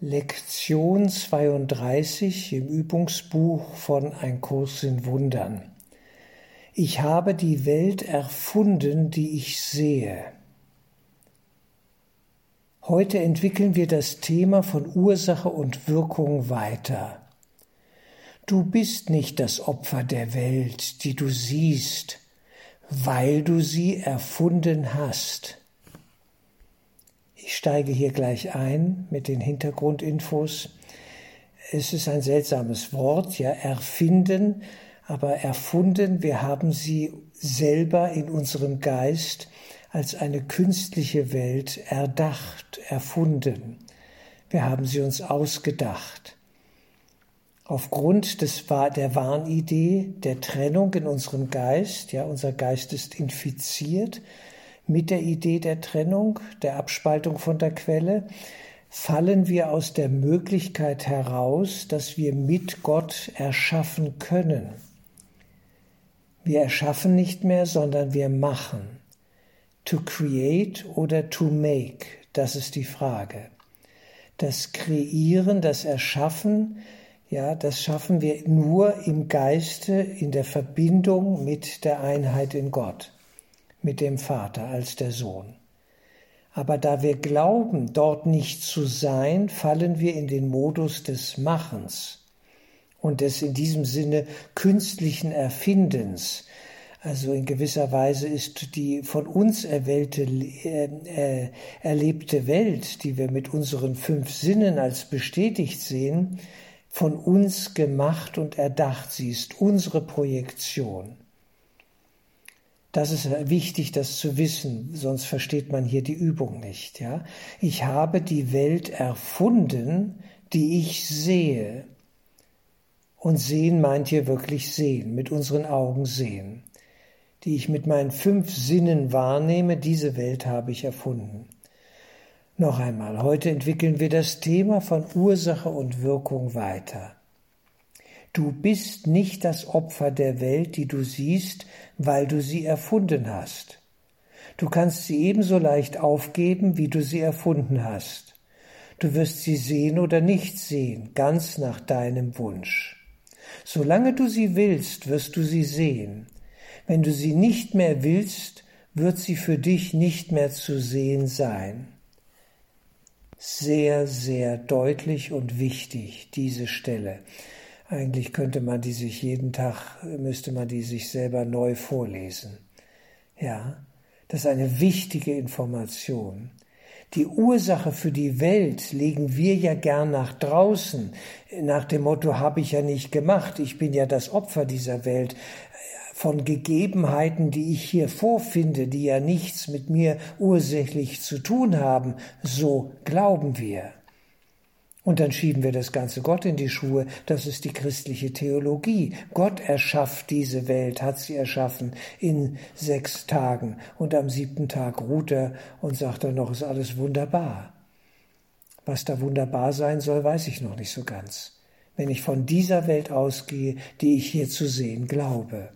Lektion 32 im Übungsbuch von Ein Kurs in Wundern. Ich habe die Welt erfunden, die ich sehe. Heute entwickeln wir das Thema von Ursache und Wirkung weiter. Du bist nicht das Opfer der Welt, die du siehst, weil du sie erfunden hast. Ich steige hier gleich ein mit den Hintergrundinfos. Es ist ein seltsames Wort, ja, erfinden, aber erfunden, wir haben sie selber in unserem Geist als eine künstliche Welt erdacht, erfunden. Wir haben sie uns ausgedacht. Aufgrund des, der Wahnidee der Trennung in unserem Geist, ja, unser Geist ist infiziert mit der Idee der Trennung, der Abspaltung von der Quelle, fallen wir aus der Möglichkeit heraus, dass wir mit Gott erschaffen können. Wir erschaffen nicht mehr, sondern wir machen. To create oder to make, das ist die Frage. Das Kreieren, das Erschaffen, ja, das schaffen wir nur im Geiste, in der Verbindung mit der Einheit in Gott mit dem Vater als der Sohn. Aber da wir glauben, dort nicht zu sein, fallen wir in den Modus des Machens und des in diesem Sinne künstlichen Erfindens. Also in gewisser Weise ist die von uns erwählte, äh, äh, erlebte Welt, die wir mit unseren fünf Sinnen als bestätigt sehen, von uns gemacht und erdacht. Sie ist unsere Projektion. Das ist wichtig, das zu wissen, sonst versteht man hier die Übung nicht, ja. Ich habe die Welt erfunden, die ich sehe. Und sehen meint hier wirklich sehen, mit unseren Augen sehen. Die ich mit meinen fünf Sinnen wahrnehme, diese Welt habe ich erfunden. Noch einmal, heute entwickeln wir das Thema von Ursache und Wirkung weiter. Du bist nicht das Opfer der Welt, die du siehst, weil du sie erfunden hast. Du kannst sie ebenso leicht aufgeben, wie du sie erfunden hast. Du wirst sie sehen oder nicht sehen, ganz nach deinem Wunsch. Solange du sie willst, wirst du sie sehen. Wenn du sie nicht mehr willst, wird sie für dich nicht mehr zu sehen sein. Sehr, sehr deutlich und wichtig, diese Stelle. Eigentlich könnte man die sich jeden Tag, müsste man die sich selber neu vorlesen. Ja, das ist eine wichtige Information. Die Ursache für die Welt legen wir ja gern nach draußen, nach dem Motto habe ich ja nicht gemacht, ich bin ja das Opfer dieser Welt, von Gegebenheiten, die ich hier vorfinde, die ja nichts mit mir ursächlich zu tun haben, so glauben wir. Und dann schieben wir das Ganze Gott in die Schuhe. Das ist die christliche Theologie. Gott erschafft diese Welt, hat sie erschaffen in sechs Tagen. Und am siebten Tag ruht er und sagt dann noch, ist alles wunderbar. Was da wunderbar sein soll, weiß ich noch nicht so ganz. Wenn ich von dieser Welt ausgehe, die ich hier zu sehen glaube,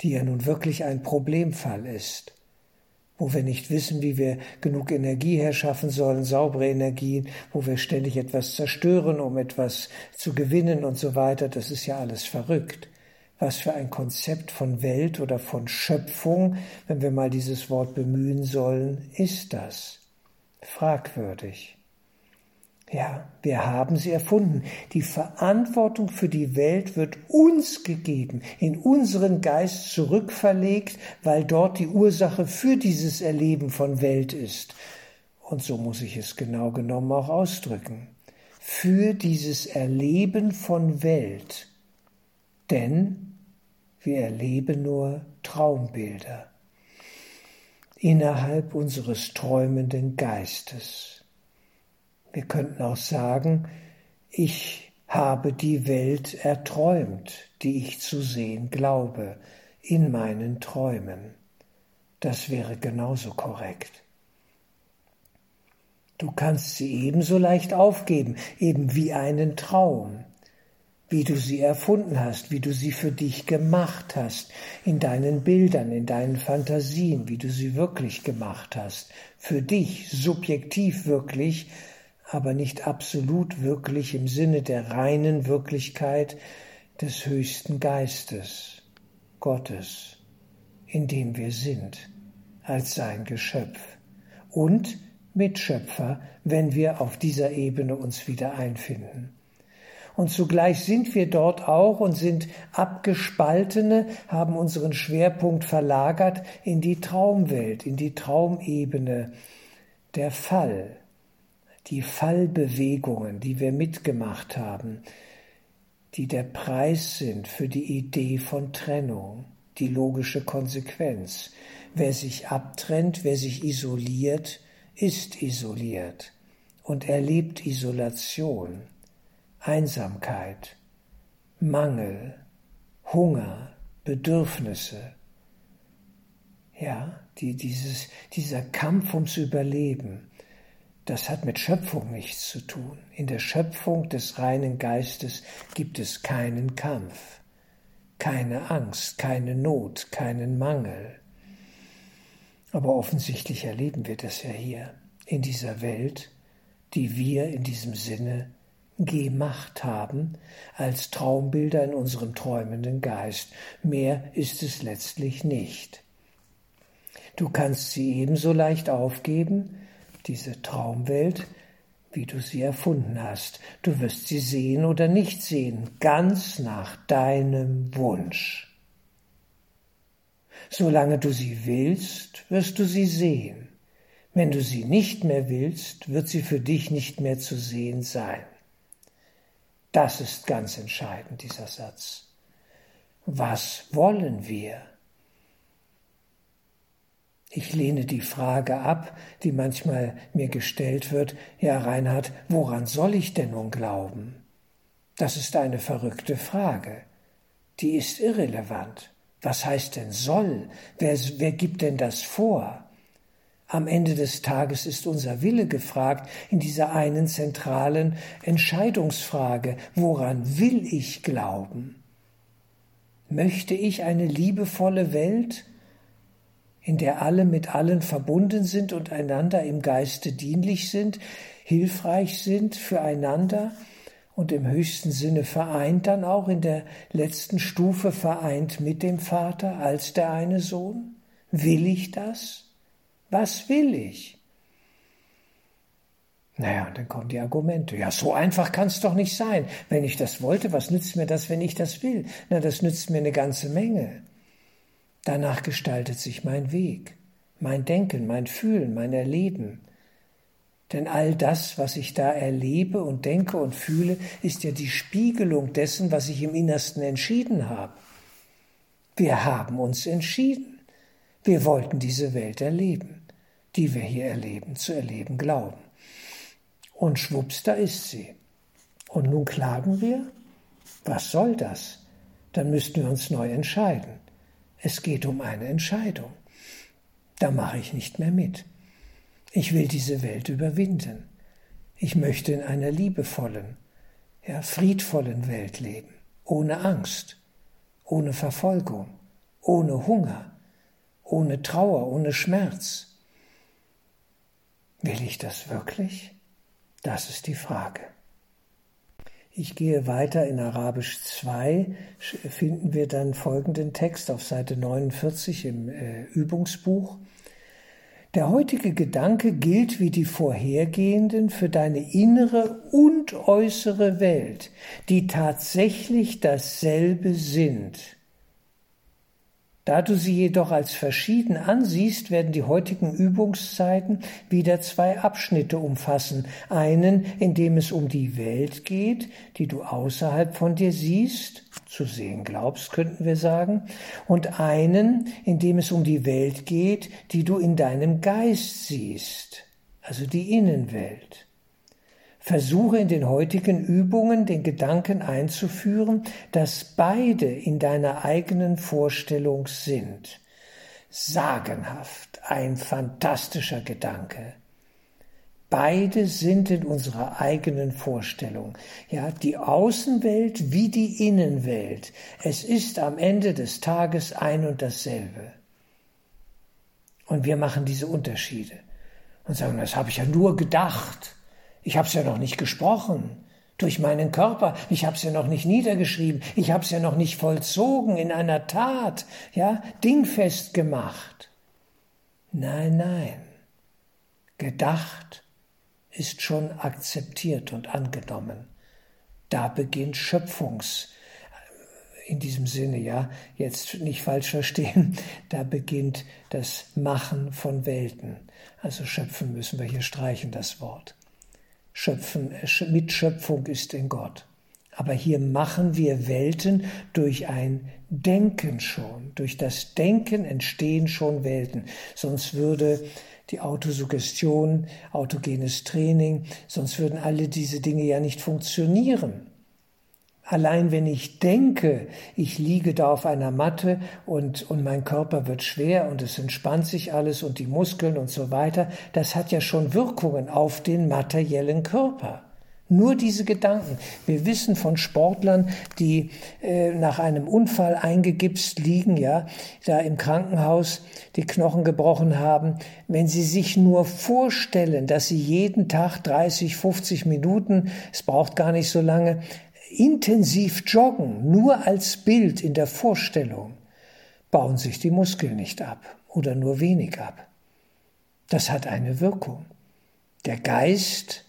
die ja nun wirklich ein Problemfall ist wo wir nicht wissen, wie wir genug Energie herschaffen sollen, saubere Energien, wo wir ständig etwas zerstören, um etwas zu gewinnen und so weiter. Das ist ja alles verrückt. Was für ein Konzept von Welt oder von Schöpfung, wenn wir mal dieses Wort bemühen sollen, ist das? Fragwürdig. Ja, wir haben sie erfunden. Die Verantwortung für die Welt wird uns gegeben, in unseren Geist zurückverlegt, weil dort die Ursache für dieses Erleben von Welt ist. Und so muss ich es genau genommen auch ausdrücken. Für dieses Erleben von Welt. Denn wir erleben nur Traumbilder innerhalb unseres träumenden Geistes. Wir könnten auch sagen, ich habe die Welt erträumt, die ich zu sehen glaube, in meinen Träumen. Das wäre genauso korrekt. Du kannst sie ebenso leicht aufgeben, eben wie einen Traum, wie du sie erfunden hast, wie du sie für dich gemacht hast, in deinen Bildern, in deinen Fantasien, wie du sie wirklich gemacht hast, für dich, subjektiv wirklich, aber nicht absolut wirklich im Sinne der reinen Wirklichkeit des höchsten Geistes, Gottes, in dem wir sind, als sein Geschöpf und Mitschöpfer, wenn wir auf dieser Ebene uns wieder einfinden. Und zugleich sind wir dort auch und sind abgespaltene, haben unseren Schwerpunkt verlagert in die Traumwelt, in die Traumebene, der Fall, die Fallbewegungen, die wir mitgemacht haben, die der Preis sind für die Idee von Trennung, die logische Konsequenz. Wer sich abtrennt, wer sich isoliert, ist isoliert und erlebt Isolation, Einsamkeit, Mangel, Hunger, Bedürfnisse. Ja, die, dieses, dieser Kampf ums Überleben, das hat mit Schöpfung nichts zu tun. In der Schöpfung des reinen Geistes gibt es keinen Kampf, keine Angst, keine Not, keinen Mangel. Aber offensichtlich erleben wir das ja hier in dieser Welt, die wir in diesem Sinne gemacht haben, als Traumbilder in unserem träumenden Geist. Mehr ist es letztlich nicht. Du kannst sie ebenso leicht aufgeben, diese Traumwelt, wie du sie erfunden hast. Du wirst sie sehen oder nicht sehen, ganz nach deinem Wunsch. Solange du sie willst, wirst du sie sehen. Wenn du sie nicht mehr willst, wird sie für dich nicht mehr zu sehen sein. Das ist ganz entscheidend, dieser Satz. Was wollen wir? Ich lehne die Frage ab, die manchmal mir gestellt wird, ja Reinhard, woran soll ich denn nun glauben? Das ist eine verrückte Frage. Die ist irrelevant. Was heißt denn soll? Wer, wer gibt denn das vor? Am Ende des Tages ist unser Wille gefragt in dieser einen zentralen Entscheidungsfrage. Woran will ich glauben? Möchte ich eine liebevolle Welt? In der alle mit allen verbunden sind und einander im Geiste dienlich sind, hilfreich sind füreinander und im höchsten Sinne vereint dann auch in der letzten Stufe vereint mit dem Vater als der eine Sohn? Will ich das? Was will ich? Naja, dann kommen die Argumente. Ja, so einfach kann es doch nicht sein. Wenn ich das wollte, was nützt mir das, wenn ich das will? Na, das nützt mir eine ganze Menge. Danach gestaltet sich mein Weg, mein Denken, mein Fühlen, mein Erleben. Denn all das, was ich da erlebe und denke und fühle, ist ja die Spiegelung dessen, was ich im Innersten entschieden habe. Wir haben uns entschieden. Wir wollten diese Welt erleben, die wir hier erleben, zu erleben glauben. Und schwupps, da ist sie. Und nun klagen wir? Was soll das? Dann müssten wir uns neu entscheiden. Es geht um eine Entscheidung. Da mache ich nicht mehr mit. Ich will diese Welt überwinden. Ich möchte in einer liebevollen, ja, friedvollen Welt leben, ohne Angst, ohne Verfolgung, ohne Hunger, ohne Trauer, ohne Schmerz. Will ich das wirklich? Das ist die Frage. Ich gehe weiter in Arabisch 2, finden wir dann folgenden Text auf Seite 49 im äh, Übungsbuch. Der heutige Gedanke gilt wie die vorhergehenden für deine innere und äußere Welt, die tatsächlich dasselbe sind. Da du sie jedoch als verschieden ansiehst, werden die heutigen Übungszeiten wieder zwei Abschnitte umfassen. Einen, in dem es um die Welt geht, die du außerhalb von dir siehst, zu sehen glaubst, könnten wir sagen, und einen, in dem es um die Welt geht, die du in deinem Geist siehst, also die Innenwelt. Versuche in den heutigen Übungen den Gedanken einzuführen, dass beide in deiner eigenen Vorstellung sind. Sagenhaft, ein fantastischer Gedanke. Beide sind in unserer eigenen Vorstellung. Ja, die Außenwelt wie die Innenwelt. Es ist am Ende des Tages ein und dasselbe. Und wir machen diese Unterschiede und sagen, das habe ich ja nur gedacht. Ich habe es ja noch nicht gesprochen. Durch meinen Körper. Ich habe es ja noch nicht niedergeschrieben. Ich habe es ja noch nicht vollzogen in einer Tat. Ja, dingfest gemacht. Nein, nein. Gedacht ist schon akzeptiert und angenommen. Da beginnt Schöpfungs, in diesem Sinne, ja, jetzt nicht falsch verstehen, da beginnt das Machen von Welten. Also schöpfen müssen wir hier streichen, das Wort. Schöpfen, Mitschöpfung ist in Gott. Aber hier machen wir Welten durch ein Denken schon. Durch das Denken entstehen schon Welten. Sonst würde die Autosuggestion, autogenes Training, sonst würden alle diese Dinge ja nicht funktionieren. Allein wenn ich denke, ich liege da auf einer Matte und, und mein Körper wird schwer und es entspannt sich alles und die Muskeln und so weiter, das hat ja schon Wirkungen auf den materiellen Körper. Nur diese Gedanken. Wir wissen von Sportlern, die äh, nach einem Unfall eingegipst liegen, ja, da im Krankenhaus die Knochen gebrochen haben. Wenn sie sich nur vorstellen, dass sie jeden Tag 30, 50 Minuten, es braucht gar nicht so lange, intensiv joggen, nur als Bild in der Vorstellung, bauen sich die Muskeln nicht ab oder nur wenig ab. Das hat eine Wirkung. Der Geist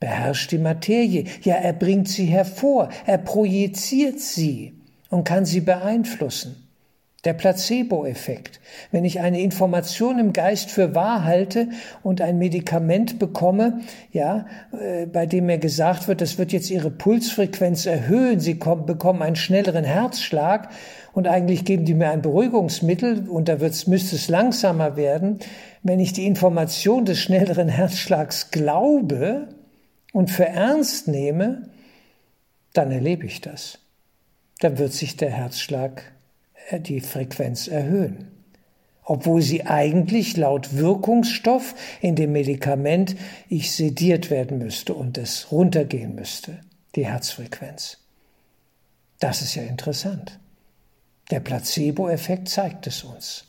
beherrscht die Materie, ja, er bringt sie hervor, er projiziert sie und kann sie beeinflussen. Der Placebo-Effekt. Wenn ich eine Information im Geist für wahr halte und ein Medikament bekomme, ja, äh, bei dem mir gesagt wird, das wird jetzt Ihre Pulsfrequenz erhöhen, Sie kommen, bekommen einen schnelleren Herzschlag und eigentlich geben die mir ein Beruhigungsmittel und da wird's, müsste es langsamer werden. Wenn ich die Information des schnelleren Herzschlags glaube und für ernst nehme, dann erlebe ich das. Dann wird sich der Herzschlag die Frequenz erhöhen. Obwohl sie eigentlich laut Wirkungsstoff in dem Medikament ich sediert werden müsste und es runtergehen müsste, die Herzfrequenz. Das ist ja interessant. Der Placebo-Effekt zeigt es uns,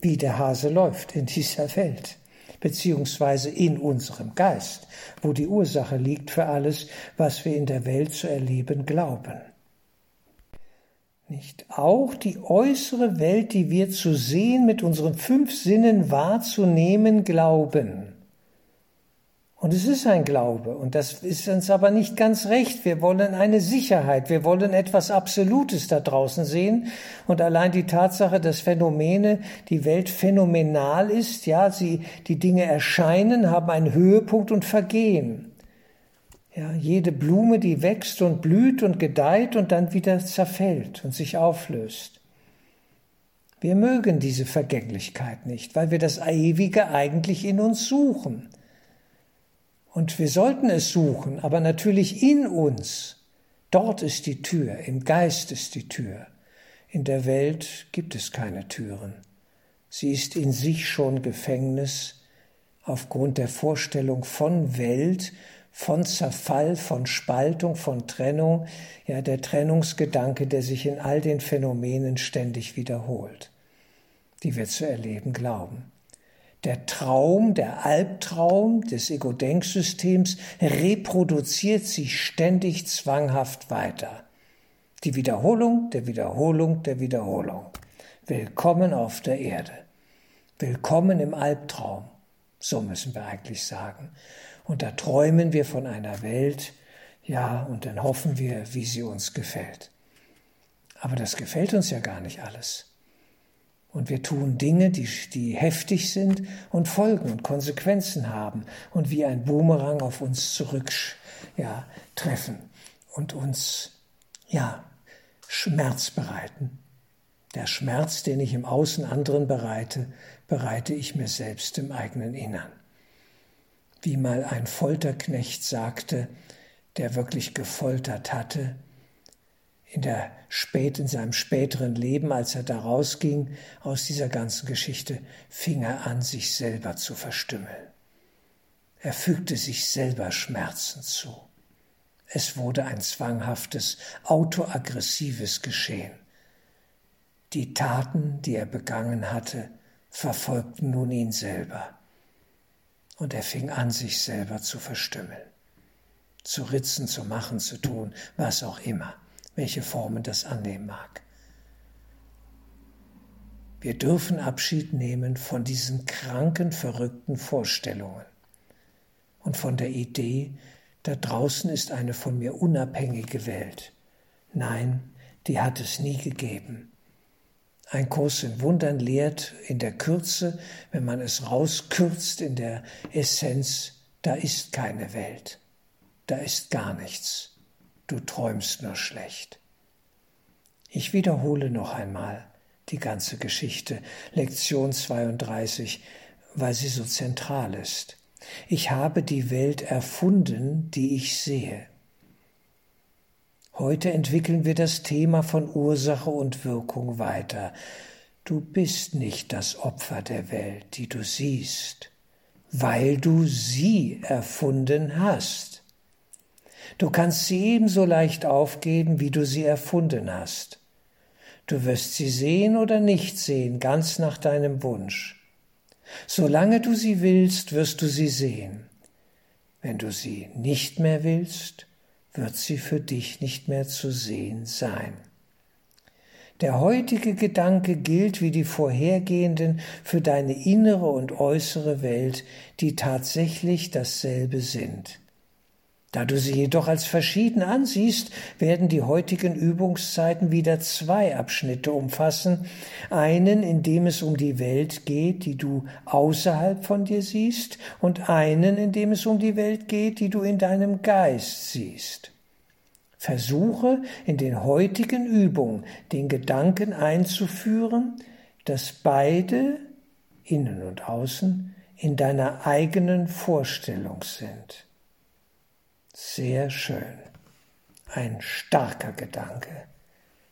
wie der Hase läuft in dieser Welt, beziehungsweise in unserem Geist, wo die Ursache liegt für alles, was wir in der Welt zu erleben glauben. Nicht auch die äußere Welt, die wir zu sehen, mit unseren fünf Sinnen wahrzunehmen glauben. Und es ist ein Glaube, und das ist uns aber nicht ganz recht. Wir wollen eine Sicherheit, wir wollen etwas Absolutes da draußen sehen. Und allein die Tatsache, dass Phänomene, die Welt phänomenal ist, ja, sie, die Dinge erscheinen, haben einen Höhepunkt und vergehen. Ja, jede Blume, die wächst und blüht und gedeiht und dann wieder zerfällt und sich auflöst. Wir mögen diese Vergänglichkeit nicht, weil wir das Ewige eigentlich in uns suchen. Und wir sollten es suchen, aber natürlich in uns. Dort ist die Tür, im Geist ist die Tür. In der Welt gibt es keine Türen. Sie ist in sich schon Gefängnis aufgrund der Vorstellung von Welt von Zerfall, von Spaltung, von Trennung, ja der Trennungsgedanke, der sich in all den Phänomenen ständig wiederholt, die wir zu erleben glauben. Der Traum, der Albtraum des Ego-Denksystems reproduziert sich ständig zwanghaft weiter. Die Wiederholung der Wiederholung der Wiederholung. Willkommen auf der Erde. Willkommen im Albtraum. So müssen wir eigentlich sagen. Und da träumen wir von einer Welt, ja, und dann hoffen wir, wie sie uns gefällt. Aber das gefällt uns ja gar nicht alles. Und wir tun Dinge, die, die heftig sind und Folgen und Konsequenzen haben und wie ein Boomerang auf uns zurück ja, treffen und uns ja, Schmerz bereiten. Der Schmerz, den ich im Außen anderen bereite, bereite ich mir selbst im eigenen Innern wie mal ein Folterknecht sagte, der wirklich gefoltert hatte, in, der spät, in seinem späteren Leben, als er da rausging aus dieser ganzen Geschichte, fing er an, sich selber zu verstümmeln. Er fügte sich selber Schmerzen zu. Es wurde ein zwanghaftes, autoaggressives Geschehen. Die Taten, die er begangen hatte, verfolgten nun ihn selber und er fing an, sich selber zu verstümmeln. zu ritzen, zu machen, zu tun, was auch immer, welche Formen das annehmen mag. Wir dürfen Abschied nehmen von diesen kranken, verrückten Vorstellungen und von der Idee, da draußen ist eine von mir unabhängige Welt. Nein, die hat es nie gegeben. Ein Kurs in Wundern lehrt in der Kürze, wenn man es rauskürzt in der Essenz, da ist keine Welt, da ist gar nichts, du träumst nur schlecht. Ich wiederhole noch einmal die ganze Geschichte, Lektion 32, weil sie so zentral ist. Ich habe die Welt erfunden, die ich sehe. Heute entwickeln wir das Thema von Ursache und Wirkung weiter. Du bist nicht das Opfer der Welt, die du siehst, weil du sie erfunden hast. Du kannst sie ebenso leicht aufgeben, wie du sie erfunden hast. Du wirst sie sehen oder nicht sehen, ganz nach deinem Wunsch. Solange du sie willst, wirst du sie sehen. Wenn du sie nicht mehr willst, wird sie für dich nicht mehr zu sehen sein. Der heutige Gedanke gilt wie die vorhergehenden für deine innere und äußere Welt, die tatsächlich dasselbe sind. Da du sie jedoch als verschieden ansiehst, werden die heutigen Übungszeiten wieder zwei Abschnitte umfassen. Einen, in dem es um die Welt geht, die du außerhalb von dir siehst, und einen, in dem es um die Welt geht, die du in deinem Geist siehst. Versuche in den heutigen Übungen den Gedanken einzuführen, dass beide, innen und außen, in deiner eigenen Vorstellung sind. Sehr schön. Ein starker Gedanke.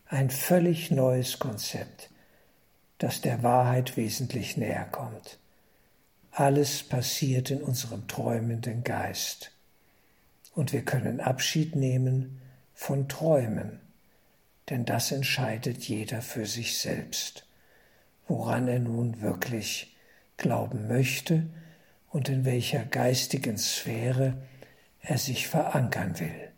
Ein völlig neues Konzept, das der Wahrheit wesentlich näher kommt. Alles passiert in unserem träumenden Geist. Und wir können Abschied nehmen von Träumen, denn das entscheidet jeder für sich selbst, woran er nun wirklich glauben möchte und in welcher geistigen Sphäre er sich verankern will.